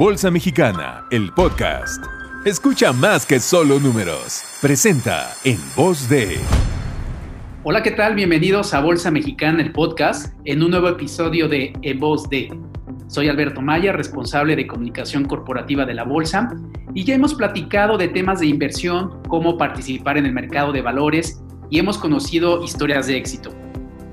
Bolsa Mexicana, el podcast. Escucha más que solo números. Presenta en voz de... Hola, ¿qué tal? Bienvenidos a Bolsa Mexicana, el podcast, en un nuevo episodio de En voz de... Soy Alberto Maya, responsable de comunicación corporativa de la Bolsa, y ya hemos platicado de temas de inversión, cómo participar en el mercado de valores, y hemos conocido historias de éxito.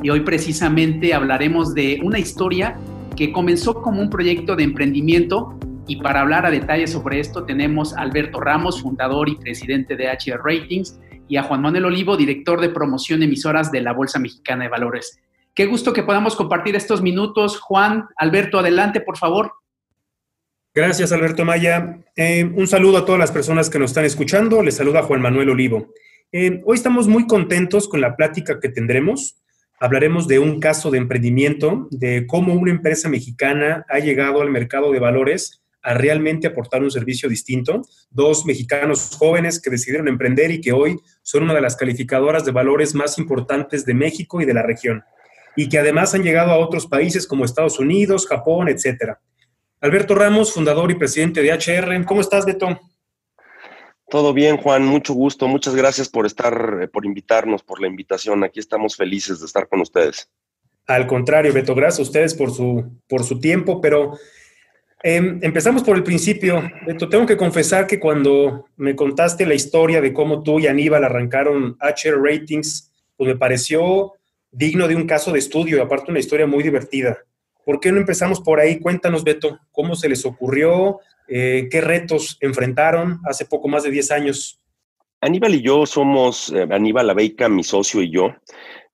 Y hoy precisamente hablaremos de una historia que comenzó como un proyecto de emprendimiento y para hablar a detalle sobre esto tenemos a Alberto Ramos, fundador y presidente de HR Ratings, y a Juan Manuel Olivo, director de promoción de emisoras de la Bolsa Mexicana de Valores. Qué gusto que podamos compartir estos minutos. Juan, Alberto, adelante, por favor. Gracias, Alberto Maya. Eh, un saludo a todas las personas que nos están escuchando. Les saluda Juan Manuel Olivo. Eh, hoy estamos muy contentos con la plática que tendremos. Hablaremos de un caso de emprendimiento, de cómo una empresa mexicana ha llegado al mercado de valores a realmente aportar un servicio distinto. Dos mexicanos jóvenes que decidieron emprender y que hoy son una de las calificadoras de valores más importantes de México y de la región. Y que además han llegado a otros países como Estados Unidos, Japón, etcétera. Alberto Ramos, fundador y presidente de HR. ¿Cómo estás, Beto? Todo bien, Juan, mucho gusto. Muchas gracias por estar, eh, por invitarnos, por la invitación. Aquí estamos felices de estar con ustedes. Al contrario, Beto, gracias a ustedes por su, por su tiempo, pero em, empezamos por el principio. Beto, tengo que confesar que cuando me contaste la historia de cómo tú y Aníbal arrancaron HR Ratings, pues me pareció digno de un caso de estudio, aparte una historia muy divertida. ¿Por qué no empezamos por ahí? Cuéntanos, Beto, cómo se les ocurrió, eh, ¿Qué retos enfrentaron hace poco más de 10 años? Aníbal y yo somos, eh, Aníbal Abeica, mi socio y yo,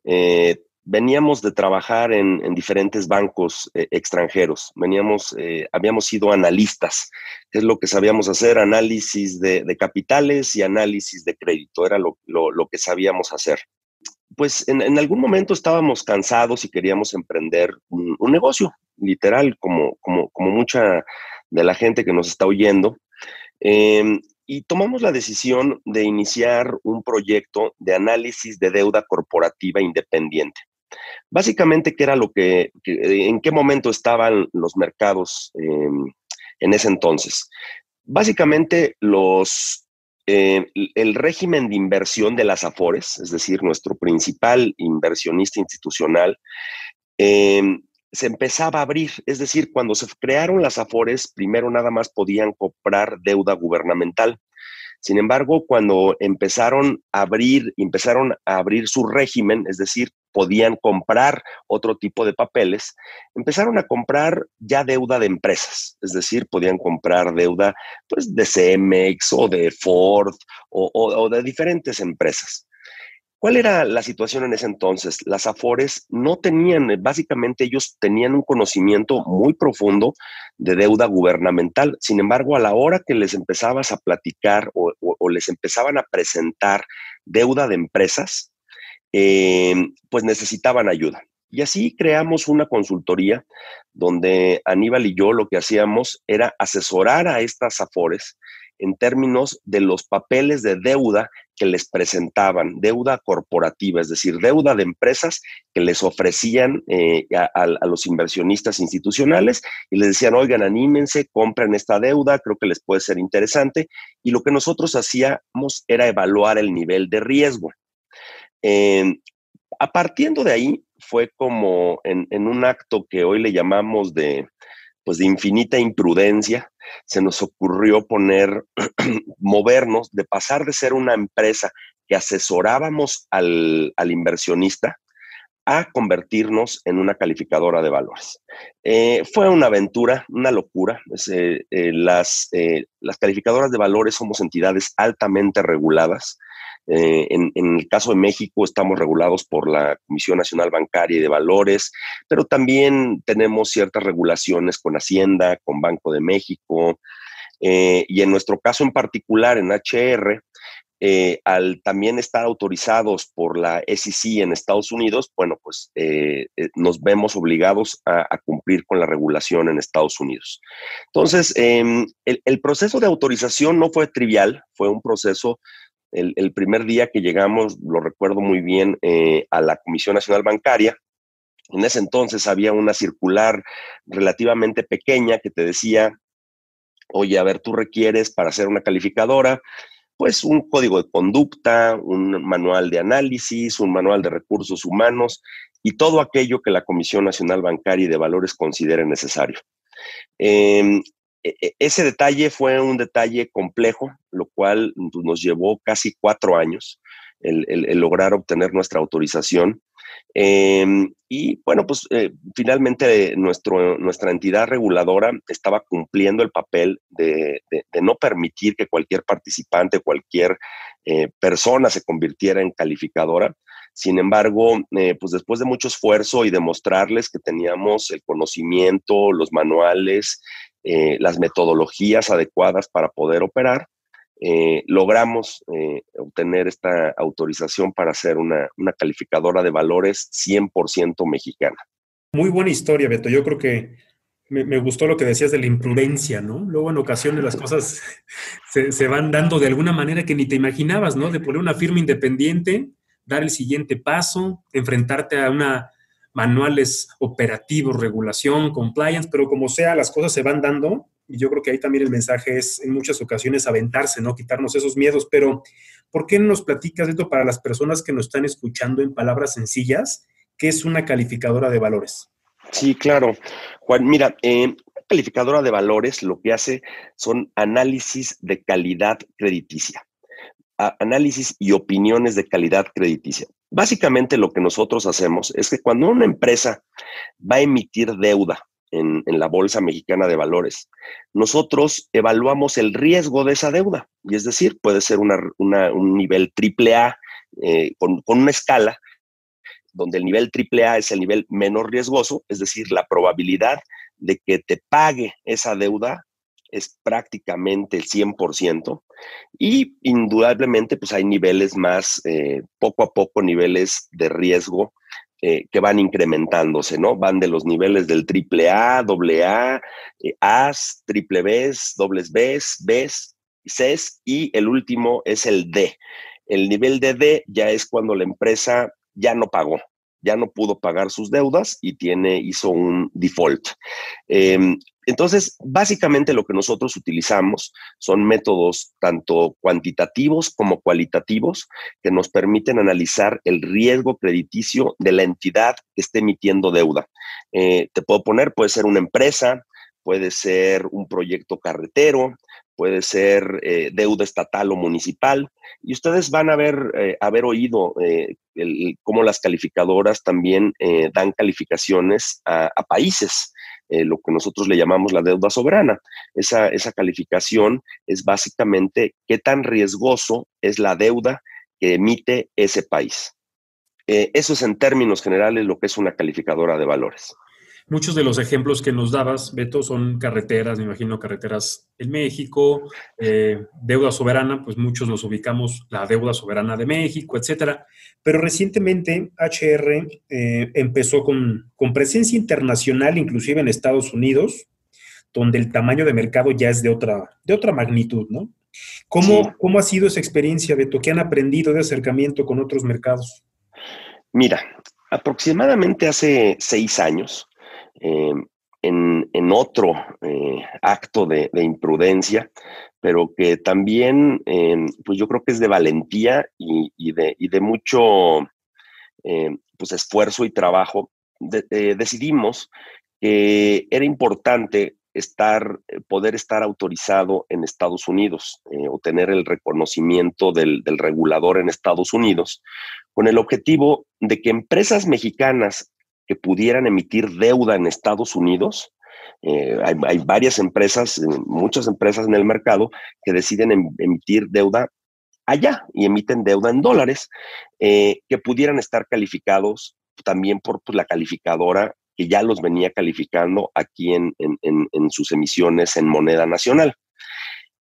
eh, veníamos de trabajar en, diferentes bancos extranjeros. Veníamos, habíamos sido analistas, es lo que sabíamos hacer, análisis de, capitales y análisis de crédito, era lo, que sabíamos hacer. Pues en, algún momento estábamos cansados y queríamos emprender un, un negocio, literal, como, como, como mucha de la gente que nos está oyendo. Em, y tomamos la decisión de iniciar un proyecto de análisis de deuda corporativa independiente. Básicamente, ¿qué era lo que, en qué momento estaban los mercados em, en ese entonces? Básicamente, los, eh, el régimen de inversión de las AFORES, es decir, nuestro principal inversionista institucional, em, se empezaba a abrir, es decir, cuando se crearon las AFORES, primero nada más podían comprar deuda gubernamental. Sin embargo, cuando empezaron a abrir, empezaron a abrir su régimen, es decir, podían comprar otro tipo de papeles, empezaron a comprar ya deuda de empresas, es decir, podían comprar deuda pues, de CMX o de Ford o, de diferentes empresas. ¿Cuál era la situación en ese entonces? Las Afores no tenían, básicamente ellos tenían un conocimiento muy profundo de deuda gubernamental. Sin embargo, a la hora que les empezabas a platicar o, les empezaban a presentar deuda de empresas, eh, pues necesitaban ayuda. Y así creamos una consultoría donde Aníbal y yo lo que hacíamos era asesorar a estas Afores en términos de los papeles de deuda que les presentaban, deuda corporativa, es decir, deuda de empresas que les ofrecían eh, a, los inversionistas institucionales y les decían, oigan, anímense, compren esta deuda, creo que les puede ser interesante. Y lo que nosotros hacíamos era evaluar el nivel de riesgo. A partiendo de ahí, fue como en, en un acto que hoy le llamamos de, pues de infinita imprudencia, se nos ocurrió poner, movernos, de pasar de ser una empresa que asesorábamos al, inversionista a convertirnos en una calificadora de valores. Eh, fue una aventura, una locura. Eh, eh, las, las calificadoras de valores somos entidades altamente reguladas. Eh, en, el caso de México estamos regulados por la Comisión Nacional Bancaria y de Valores, pero también tenemos ciertas regulaciones con Hacienda, con Banco de México, eh, y en nuestro caso en particular, en HR, eh, al también estar autorizados por la SEC en Estados Unidos, bueno, pues nos vemos obligados a, cumplir con la regulación en Estados Unidos. Entonces, em, el, proceso de autorización no fue trivial, fue un proceso el, primer día que llegamos, lo recuerdo muy bien, eh, a la Comisión Nacional Bancaria. En ese entonces había una circular relativamente pequeña que te decía oye, a ver, tú requieres para ser una calificadora, pues un código de conducta, un manual de análisis, un manual de recursos humanos y todo aquello que la Comisión Nacional Bancaria y de Valores considere necesario. Em, ese detalle fue un detalle complejo, lo cual pues, nos llevó casi cuatro años el, lograr obtener nuestra autorización. Em, y bueno, pues eh, finalmente nuestro, nuestra entidad reguladora estaba cumpliendo el papel de, no permitir que cualquier participante, cualquier eh, persona se convirtiera en calificadora. Sin embargo, eh, pues después de mucho esfuerzo y demostrarles que teníamos el conocimiento, los manuales, las metodologías adecuadas para poder operar, eh, logramos eh, obtener esta autorización para ser una, calificadora de valores 100% mexicana. Muy buena historia, Beto. Yo creo que me, gustó lo que decías de la imprudencia, ¿no? Luego en ocasiones las cosas se, se, van dando de alguna manera que ni te imaginabas, ¿no? De poner una firma independiente, dar el siguiente paso, enfrentarte a una manuales operativos, regulación, compliance, pero como sea, las cosas se van dando y yo creo que ahí también el mensaje es en muchas ocasiones aventarse, ¿no? Quitarnos esos miedos, pero ¿por qué no nos platicas esto para las personas que nos están escuchando en palabras sencillas? ¿Qué es una calificadora de valores? Sí, claro. Juan, mira, eh, calificadora de valores lo que hace son análisis de calidad crediticia, análisis y opiniones de calidad crediticia. Básicamente lo que nosotros hacemos es que cuando una empresa va a emitir deuda en, la Bolsa Mexicana de Valores. Nosotros evaluamos el riesgo de esa deuda, y es decir, puede ser un nivel triple A eh, con, una escala donde el nivel triple A es el nivel menos riesgoso, es decir, la probabilidad de que te pague esa deuda es prácticamente el 100%. Y indudablemente, pues hay niveles más, eh, poco a poco, niveles de riesgo eh, que van incrementándose, ¿no? Van de los niveles del triple A, doble A, eh, A's, triple B's, dobles B's, B's, C's y el último es el D. El nivel de D ya es cuando la empresa ya no pagó, ya no pudo pagar sus deudas y tiene, hizo un default. Em, entonces, básicamente lo que nosotros utilizamos son métodos tanto cuantitativos como cualitativos que nos permiten analizar el riesgo crediticio de la entidad que esté emitiendo deuda. Eh, te puedo poner, puede ser una empresa, puede ser un proyecto carretero, puede ser eh, deuda estatal o municipal. Y ustedes van a haber, eh, oído cómo las calificadoras también dan calificaciones a países. Eh, lo que nosotros le llamamos la deuda soberana. Esa, esa calificación es básicamente qué tan riesgoso es la deuda que emite ese país. Eh, eso es en términos generales lo que es una calificadora de valores. Muchos de los ejemplos que nos dabas, Beto, son carreteras, me imagino carreteras en México, eh, deuda soberana, pues muchos nos ubicamos la deuda soberana de México, etcétera. Pero recientemente HR eh, empezó con, presencia internacional, inclusive en Estados Unidos, donde el tamaño de mercado ya es de otra, de otra magnitud, ¿no? ¿Cómo, ¿Cómo ha sido esa experiencia, Beto? ¿Qué han aprendido de acercamiento con otros mercados? Mira, aproximadamente hace seis años, Em, en, otro eh, acto de, imprudencia, pero que también, em, pues yo creo que es de valentía y, de, mucho pues esfuerzo y trabajo, eh, decidimos que era importante estar, eh, poder estar autorizado en Estados Unidos o tener el reconocimiento del, regulador en Estados Unidos, con el objetivo de que empresas mexicanas pudieran emitir deuda en Estados Unidos. Eh, hay, varias empresas, eh, muchas empresas en el mercado que deciden em, emitir deuda allá y emiten deuda en dólares, eh, que pudieran estar calificados también por pues, la calificadora que ya los venía calificando aquí en, sus emisiones en moneda nacional.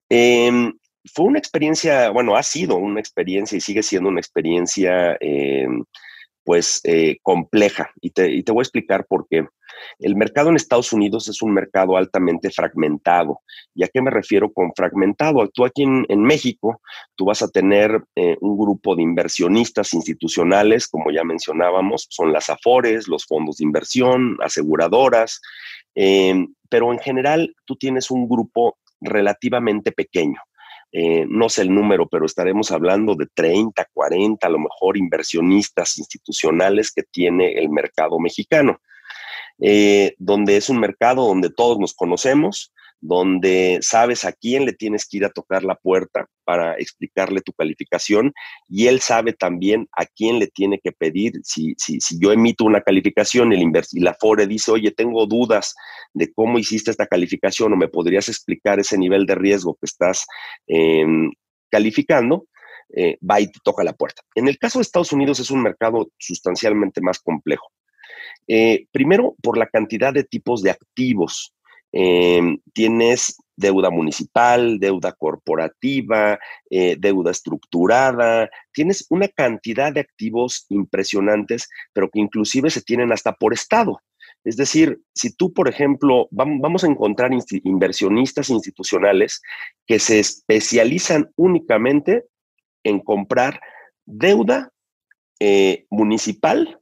Em, fue una experiencia, bueno, ha sido una experiencia y sigue siendo una experiencia em, pues eh, compleja. Y te, voy a explicar por qué. El mercado en Estados Unidos es un mercado altamente fragmentado. ¿Y a qué me refiero con fragmentado? Tú aquí en, México, tú vas a tener eh, un grupo de inversionistas institucionales, como ya mencionábamos, son las AFORES, los fondos de inversión, aseguradoras, em, pero en general tú tienes un grupo relativamente pequeño. Eh, no sé el número, pero estaremos hablando de 30, 40, a lo mejor inversionistas institucionales que tiene el mercado mexicano, eh, donde es un mercado donde todos nos conocemos, donde sabes a quién le tienes que ir a tocar la puerta para explicarle tu calificación y él sabe también a quién le tiene que pedir. Si, si, si yo emito una calificación el y la FORE dice, oye, tengo dudas de cómo hiciste esta calificación o me podrías explicar ese nivel de riesgo que estás em, calificando, eh, va y te toca la puerta. En el caso de Estados Unidos es un mercado sustancialmente más complejo. Eh, primero, por la cantidad de tipos de activos Em, tienes deuda municipal, deuda corporativa, eh, deuda estructurada, tienes una cantidad de activos impresionantes, pero que inclusive se tienen hasta por estado. Es decir, si tú, por ejemplo, vamos a encontrar inversionistas institucionales que se especializan únicamente en comprar deuda eh, municipal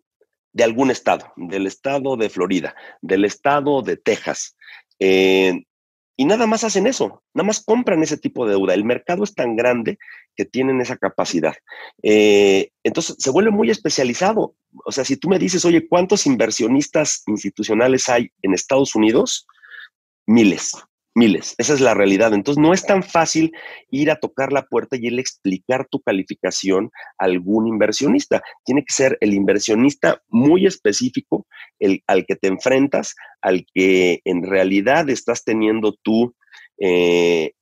de algún estado, del estado de Florida, del estado de Texas, eh, y nada más hacen eso, nada más compran ese tipo de deuda. El mercado es tan grande que tienen esa capacidad. Eh, entonces se vuelve muy especializado. O sea, si tú me dices, oye, ¿cuántos inversionistas institucionales hay en Estados Unidos? Miles miles. Esa es la realidad. Entonces, no es tan fácil ir a tocar la puerta y él explicar tu calificación a algún inversionista. Tiene que ser el inversionista muy específico el, al que te enfrentas, al que en realidad estás teniendo tú eh,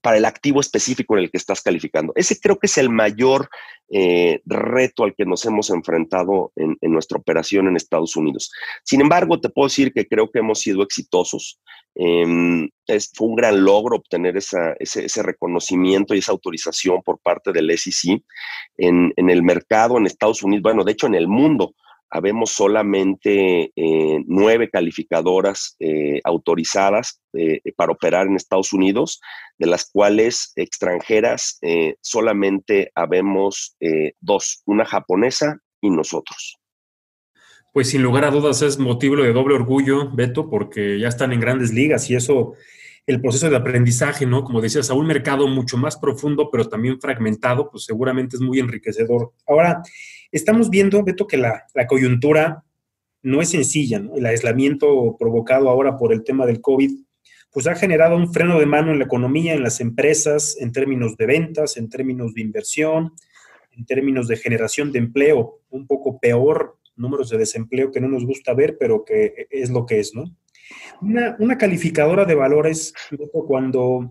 para el activo específico en el que estás calificando. Ese creo que es el mayor eh, reto al que nos hemos enfrentado en, nuestra operación en Estados Unidos. Sin embargo, te puedo decir que creo que hemos sido exitosos. Em, fue un gran logro obtener ese, reconocimiento y esa autorización por parte del SEC en, en el mercado en Estados Unidos, bueno, de hecho en el mundo habemos solamente eh, nueve calificadoras eh, autorizadas eh, para operar en Estados Unidos, de las cuales extranjeras solamente habemos dos, una japonesa y nosotros. Pues sin lugar a dudas es motivo de doble orgullo, Beto, porque ya están en grandes ligas y eso, el proceso de aprendizaje, ¿no? Como decías, a un mercado mucho más profundo, pero también fragmentado, pues seguramente es muy enriquecedor. Ahora, Estamos viendo, Beto, que la, coyuntura no es sencilla, El aislamiento provocado ahora por el tema del COVID, pues ha generado un freno de mano en la economía, en las empresas, en términos de ventas, en términos de inversión, en términos de generación de empleo, un poco peor, números de desempleo que no nos gusta ver, pero que es lo que es, ¿no? Una, calificadora de valores, cuando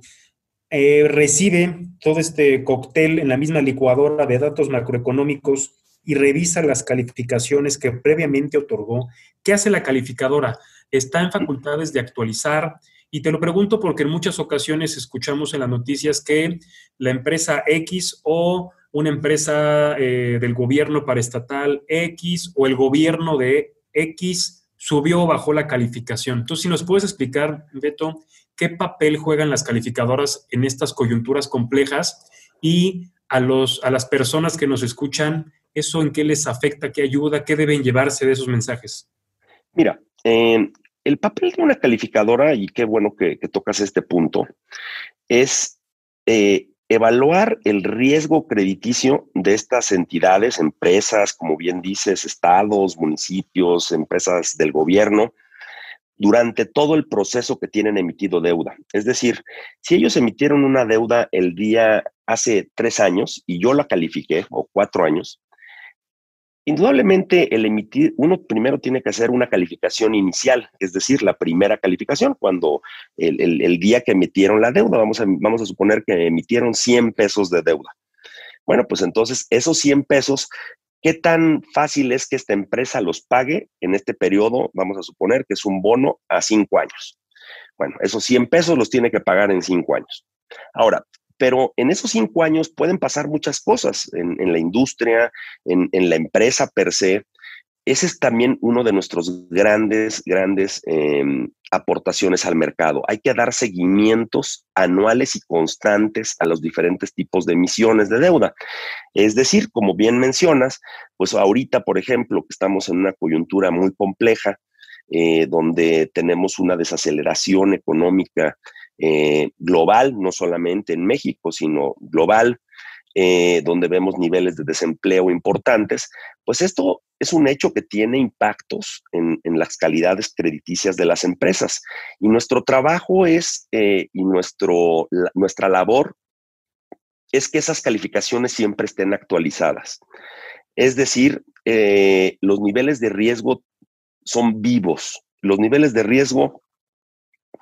eh, recibe todo este cóctel en la misma licuadora de datos macroeconómicos y revisa las calificaciones que previamente otorgó. ¿Qué hace la calificadora? Está en facultades de actualizar. Y te lo pregunto porque en muchas ocasiones escuchamos en las noticias que la empresa X o una empresa eh, del gobierno paraestatal X o el gobierno de X subió o bajó la calificación. Entonces, si nos puedes explicar, Beto, qué papel juegan las calificadoras en estas coyunturas complejas y a, los, a las personas que nos escuchan, ¿Eso en qué les afecta? ¿Qué ayuda? ¿Qué deben llevarse de esos mensajes? Mira, el papel de una calificadora, y qué bueno que, tocas este punto, es eh, evaluar el riesgo crediticio de estas entidades, empresas, como bien dices, estados, municipios, empresas del gobierno, durante todo el proceso que tienen emitido deuda. Es decir, si ellos emitieron una deuda el día hace tres años y yo la califiqué, o cuatro años, Indudablemente, el emitir, uno primero tiene que hacer una calificación inicial, es decir, la primera calificación, cuando el, día que emitieron la deuda, vamos a, vamos a suponer que emitieron 100 pesos de deuda. Bueno, pues entonces esos 100 pesos, ¿qué tan fácil es que esta empresa los pague en este periodo? Vamos a suponer que es un bono a cinco años. Bueno, esos 100 pesos los tiene que pagar en cinco años. Ahora, pero en esos cinco años pueden pasar muchas cosas en, la industria, en, la empresa per se. Ese es también uno de nuestros grandes, grandes em, aportaciones al mercado. Hay que dar seguimientos anuales y constantes a los diferentes tipos de emisiones de deuda. Es decir, como bien mencionas, pues ahorita, por ejemplo, que estamos en una coyuntura muy compleja, eh, donde tenemos una desaceleración económica eh, global, no solamente en México, sino global, eh, donde vemos niveles de desempleo importantes, pues esto es un hecho que tiene impactos en, las calidades crediticias de las empresas. Y nuestro trabajo es, y nuestro, nuestra labor es que esas calificaciones siempre estén actualizadas. Es decir, eh, los niveles de riesgo son vivos. Los niveles de riesgo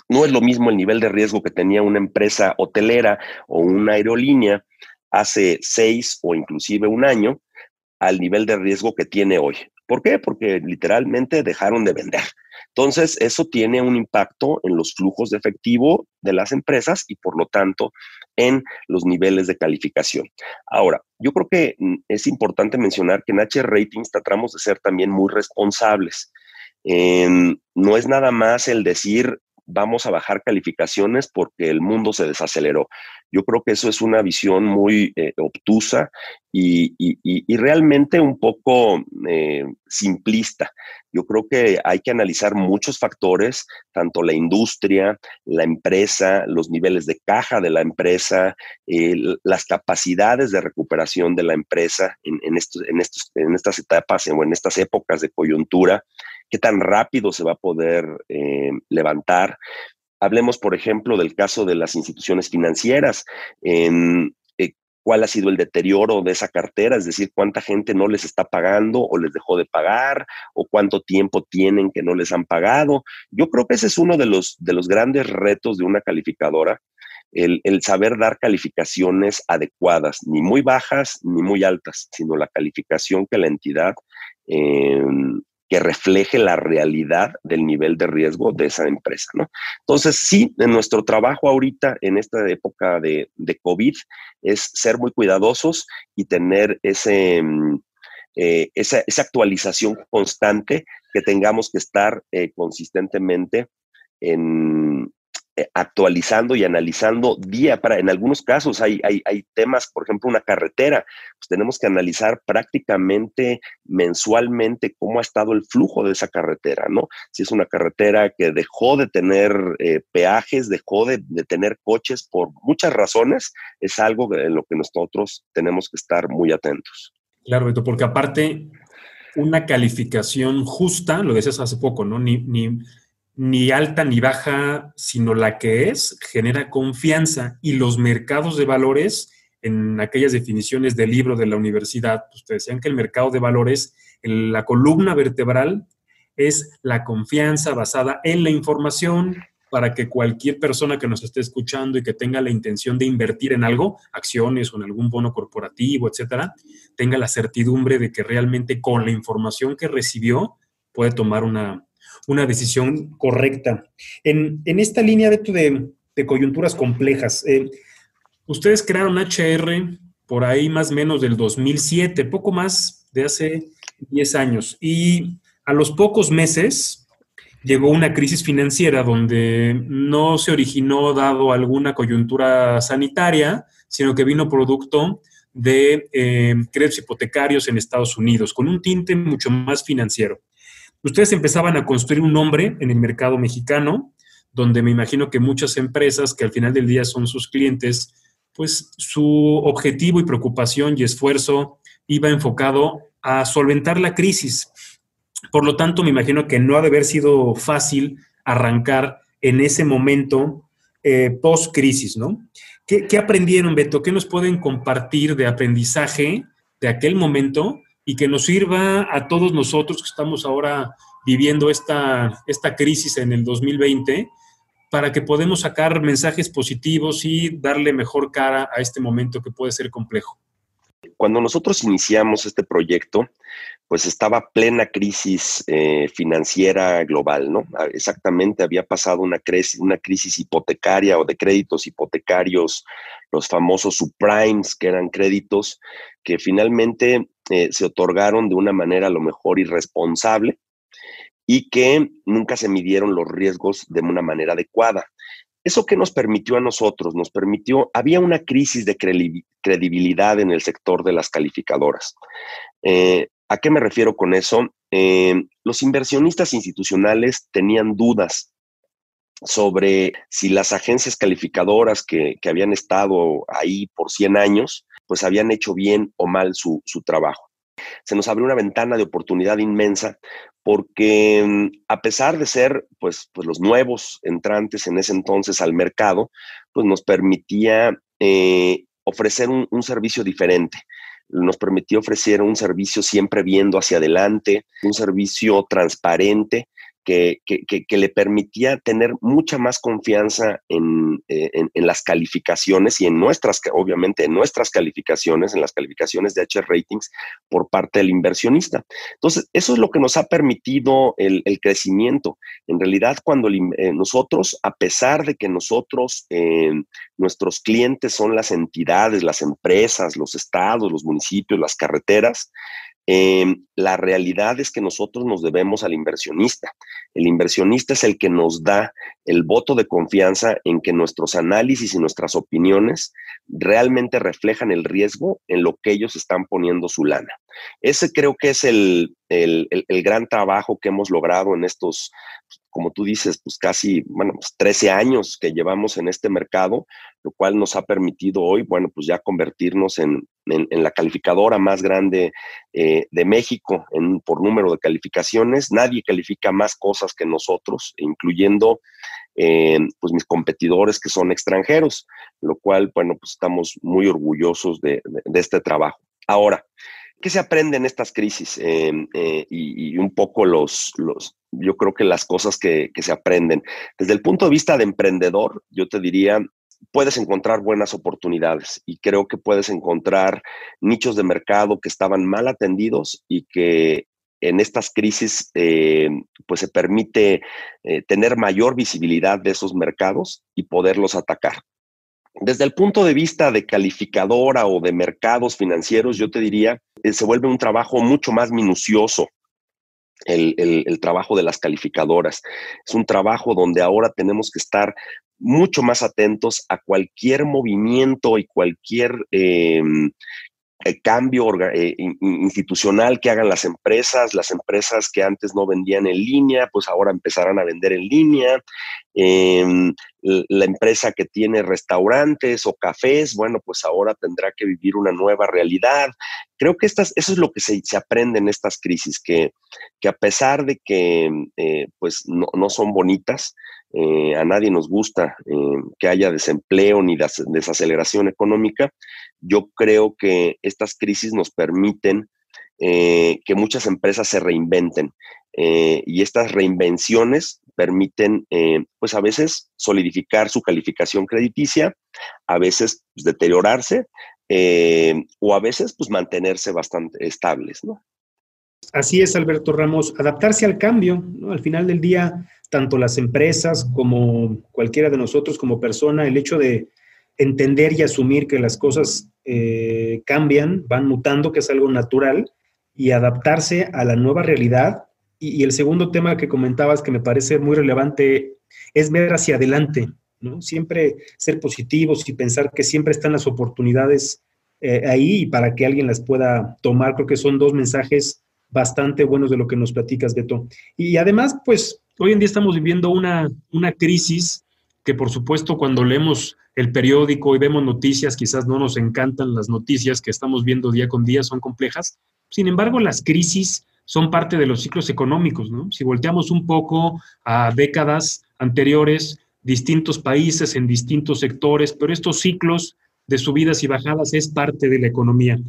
no es lo mismo el nivel de riesgo que tenía una empresa hotelera o una aerolínea hace seis o inclusive un año al nivel de riesgo que tiene hoy. ¿Por qué? Porque literalmente dejaron de vender. Entonces, eso tiene un impacto en los flujos de efectivo de las empresas y por lo tanto en los niveles de calificación. Ahora, yo creo que mm, es importante mencionar que en H Ratings tratamos de ser también muy responsables. no es nada más el decir vamos a bajar calificaciones porque el mundo se desaceleró. Yo creo que eso es una visión muy eh, obtusa y, realmente un poco eh, simplista. Yo creo que hay que analizar muchos factores, tanto la industria, la empresa, los niveles de caja de la empresa, las capacidades de recuperación de la empresa en, estos, en, estos, en estas etapas o en estas épocas de coyuntura qué tan rápido se va a poder levantar. Hablemos, por ejemplo, del caso de las instituciones financieras. En, eh, cuál ha sido el deterioro de esa cartera, es decir, cuánta gente no les está pagando o les dejó de pagar o cuánto tiempo tienen que no les han pagado. Yo creo que ese es uno de los, de los grandes retos de una calificadora, el, saber dar calificaciones adecuadas, ni muy bajas ni muy altas, sino la calificación que la entidad em, que refleje la realidad del nivel de riesgo de esa empresa, ¿no? Entonces, sí, en nuestro trabajo ahorita, en esta época de, COVID, es ser muy cuidadosos y tener ese, mm, eh, esa, actualización constante que tengamos que estar eh, consistentemente en, actualizando y analizando día para, en algunos casos hay, hay, temas, por ejemplo, una carretera, pues tenemos que analizar prácticamente mensualmente cómo ha estado el flujo de esa carretera, ¿no? Si es una carretera que dejó de tener eh, peajes, dejó de, tener coches por muchas razones, es algo en lo que nosotros tenemos que estar muy atentos. Claro, Beto, porque aparte, una calificación justa, lo decías hace poco, ¿no? Ni ni alta ni baja, sino la que es, genera confianza. Y los mercados de valores, en aquellas definiciones del libro de la universidad, te decían que el mercado de valores, la columna vertebral, es la confianza basada en la información para que cualquier persona que nos esté escuchando y que tenga la intención de invertir en algo, acciones o en algún bono corporativo, etcétera, tenga la certidumbre de que realmente con la información que recibió puede tomar una, una decisión correcta. En, esta línea de, de coyunturas complejas, eh, ustedes crearon HR por ahí más o menos del 2007, poco más de hace 10 años, y a los pocos meses llegó una crisis financiera donde no se originó dado alguna coyuntura sanitaria, sino que vino producto de eh, créditos hipotecarios en Estados Unidos, con un tinte mucho más financiero. Ustedes empezaban a construir un nombre en el mercado mexicano, donde me imagino que muchas empresas que al final del día son sus clientes, pues su objetivo y preocupación y esfuerzo iba enfocado a solventar la crisis. Por lo tanto, me imagino que no ha de haber sido fácil arrancar en ese momento eh, post-crisis, ¿no? ¿Qué, ¿Qué aprendieron, Beto? ¿Qué nos pueden compartir de aprendizaje de aquel momento y que nos sirva a todos nosotros que estamos ahora viviendo esta, esta crisis en el 2020 para que podamos sacar mensajes positivos y darle mejor cara a este momento que puede ser complejo. Cuando nosotros iniciamos este proyecto, pues estaba plena crisis eh, financiera global, ¿no? Ah, exactamente, había pasado una crisis, una crisis hipotecaria o de créditos hipotecarios, los famosos subprimes, que eran créditos que finalmente eh, se otorgaron de una manera a lo mejor irresponsable y que nunca se midieron los riesgos de una manera adecuada. ¿Eso qué nos permitió a nosotros? Nos permitió, había una crisis de credibilidad en el sector de las calificadoras. Eh, ¿A qué me refiero con eso? Eh, los inversionistas institucionales tenían dudas sobre si las agencias calificadoras que, habían estado ahí por 100 años, pues habían hecho bien o mal su, trabajo. Se nos abrió una ventana de oportunidad inmensa porque mm, a pesar de ser pues, pues los nuevos entrantes en ese entonces al mercado, pues nos permitía eh, ofrecer un servicio diferente nos permitió ofrecer un servicio siempre viendo hacia adelante, un servicio transparente que, le permitía tener mucha más confianza eh, en, en, las calificaciones y en nuestras, obviamente, en nuestras calificaciones, en las calificaciones de H Ratings por parte del inversionista. Entonces, eso es lo que nos ha permitido el, crecimiento. En realidad, cuando eh, nosotros, a pesar de que nosotros, eh, nuestros clientes son las entidades, las empresas, los estados, los municipios, las carreteras, Em, la realidad es que nosotros nos debemos al inversionista. El inversionista es el que nos da el voto de confianza en que nuestros análisis y nuestras opiniones realmente reflejan el riesgo en lo que ellos están poniendo su lana. Ese creo que es el, el, gran trabajo que hemos logrado en estos, como tú dices, pues casi, bueno, 13 pues años que llevamos en este mercado, lo cual nos ha permitido hoy, bueno, pues ya convertirnos en, la calificadora más grande eh, de México en, por número de calificaciones. Nadie califica más cosas que nosotros, incluyendo eh, pues mis competidores que son extranjeros, lo cual, bueno, pues estamos muy orgullosos de este trabajo. Ahora, ¿Qué se aprende en estas crisis? Em, eh, y, un poco los, los, yo creo que las cosas que, que, se aprenden. Desde el punto de vista de emprendedor, yo te diría, puedes encontrar buenas oportunidades y creo que puedes encontrar nichos de mercado que estaban mal atendidos y que en estas crisis eh, pues se permite eh, tener mayor visibilidad de esos mercados y poderlos atacar. Desde el punto de vista de calificadora o de mercados financieros, yo te diría, eh, se vuelve un trabajo mucho más minucioso. El, trabajo de las calificadoras. Es un trabajo donde ahora tenemos que estar mucho más atentos a cualquier movimiento y cualquier em, el cambio eh, institucional que hagan las empresas, las empresas que antes no vendían en línea, pues ahora empezarán a vender en línea, em, la empresa que tiene restaurantes o cafés, bueno, pues ahora tendrá que vivir una nueva realidad. Creo que estas, eso es lo que se, aprende en estas crisis, que, que a pesar de que eh, pues no, no son bonitas, eh, a nadie nos gusta eh, que haya desempleo ni desaceleración económica. Yo creo que estas crisis nos permiten que muchas empresas se reinventen y estas reinvenciones permiten, pues a veces, solidificar su calificación crediticia, a veces pues, deteriorarse o a veces, pues mantenerse bastante estables, ¿no? Así es, Alberto Ramos, adaptarse al cambio, ¿no? Al final del día, tanto las empresas como cualquiera de nosotros como persona, el hecho de entender y asumir que las cosas eh, cambian, van mutando, que es algo natural, y adaptarse a la nueva realidad. Y, el segundo tema que comentabas que me parece muy relevante es ver hacia adelante, ¿no? Siempre ser positivos y pensar que siempre están las oportunidades eh, ahí para que alguien las pueda tomar. Creo que son dos mensajes bastante buenos de lo que nos platicas, Beto. Y además, pues Hoy en día estamos viviendo una, una crisis que por supuesto cuando leemos el periódico y vemos noticias, quizás no nos encantan las noticias que estamos viendo día con día, son complejas. Sin embargo, las crisis son parte de los ciclos económicos, ¿no? Si volteamos un poco a décadas anteriores, distintos países en distintos sectores, pero estos ciclos de subidas y bajadas es parte de la economía.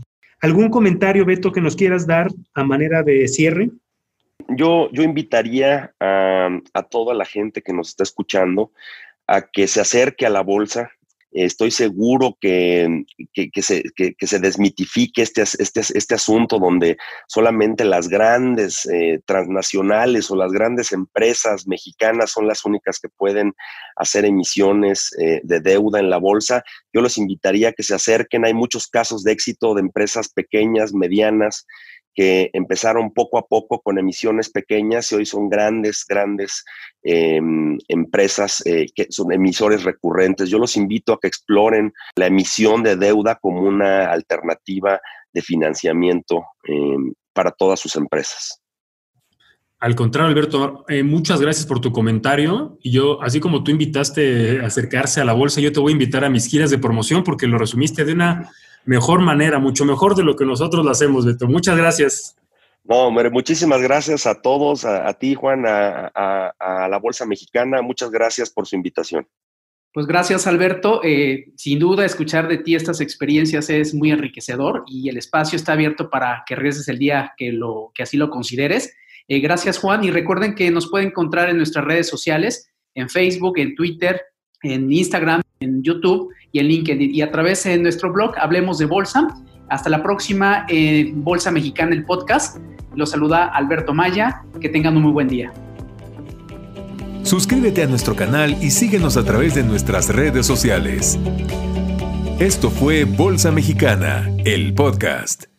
¿Algún comentario, Beto, que nos quieras dar a manera de cierre? yo, yo invitaría a, toda la gente que nos está escuchando a que se acerque a la bolsa. Estoy seguro que, se, se, desmitifique este, este, este, asunto donde solamente las grandes eh, transnacionales o las grandes empresas mexicanas son las únicas que pueden hacer emisiones eh, de deuda en la bolsa. Yo los invitaría a que se acerquen. Hay muchos casos de éxito de empresas pequeñas, medianas, que empezaron poco a poco con emisiones pequeñas y hoy son grandes, grandes em, empresas eh, que son emisores recurrentes. Yo los invito a que exploren la emisión de deuda como una alternativa de financiamiento em, para todas sus empresas. Al contrario, Alberto, eh, muchas gracias por tu comentario. Y yo, así como tú invitaste a acercarse a la bolsa, yo te voy a invitar a mis giras de promoción porque lo resumiste de una mejor manera, mucho mejor de lo que nosotros lo hacemos, Beto. Muchas gracias. No, hombre, muchísimas gracias a todos, a, ti, Juan, a, la Bolsa Mexicana. Muchas gracias por su invitación. Pues gracias, Alberto. Eh, sin duda, escuchar de ti estas experiencias es muy enriquecedor y el espacio está abierto para que regreses el día que, lo, que así lo consideres. Eh, gracias, Juan. Y recuerden que nos pueden encontrar en nuestras redes sociales, en Facebook, en Twitter, en Instagram, en YouTube y en LinkedIn. Y a través de nuestro blog, Hablemos de Bolsa. Hasta la próxima en Bolsa Mexicana, el podcast. Los saluda Alberto Maya. Que tengan un muy buen día. Suscríbete a nuestro canal y síguenos a través de nuestras redes sociales. Esto fue Bolsa Mexicana, el podcast.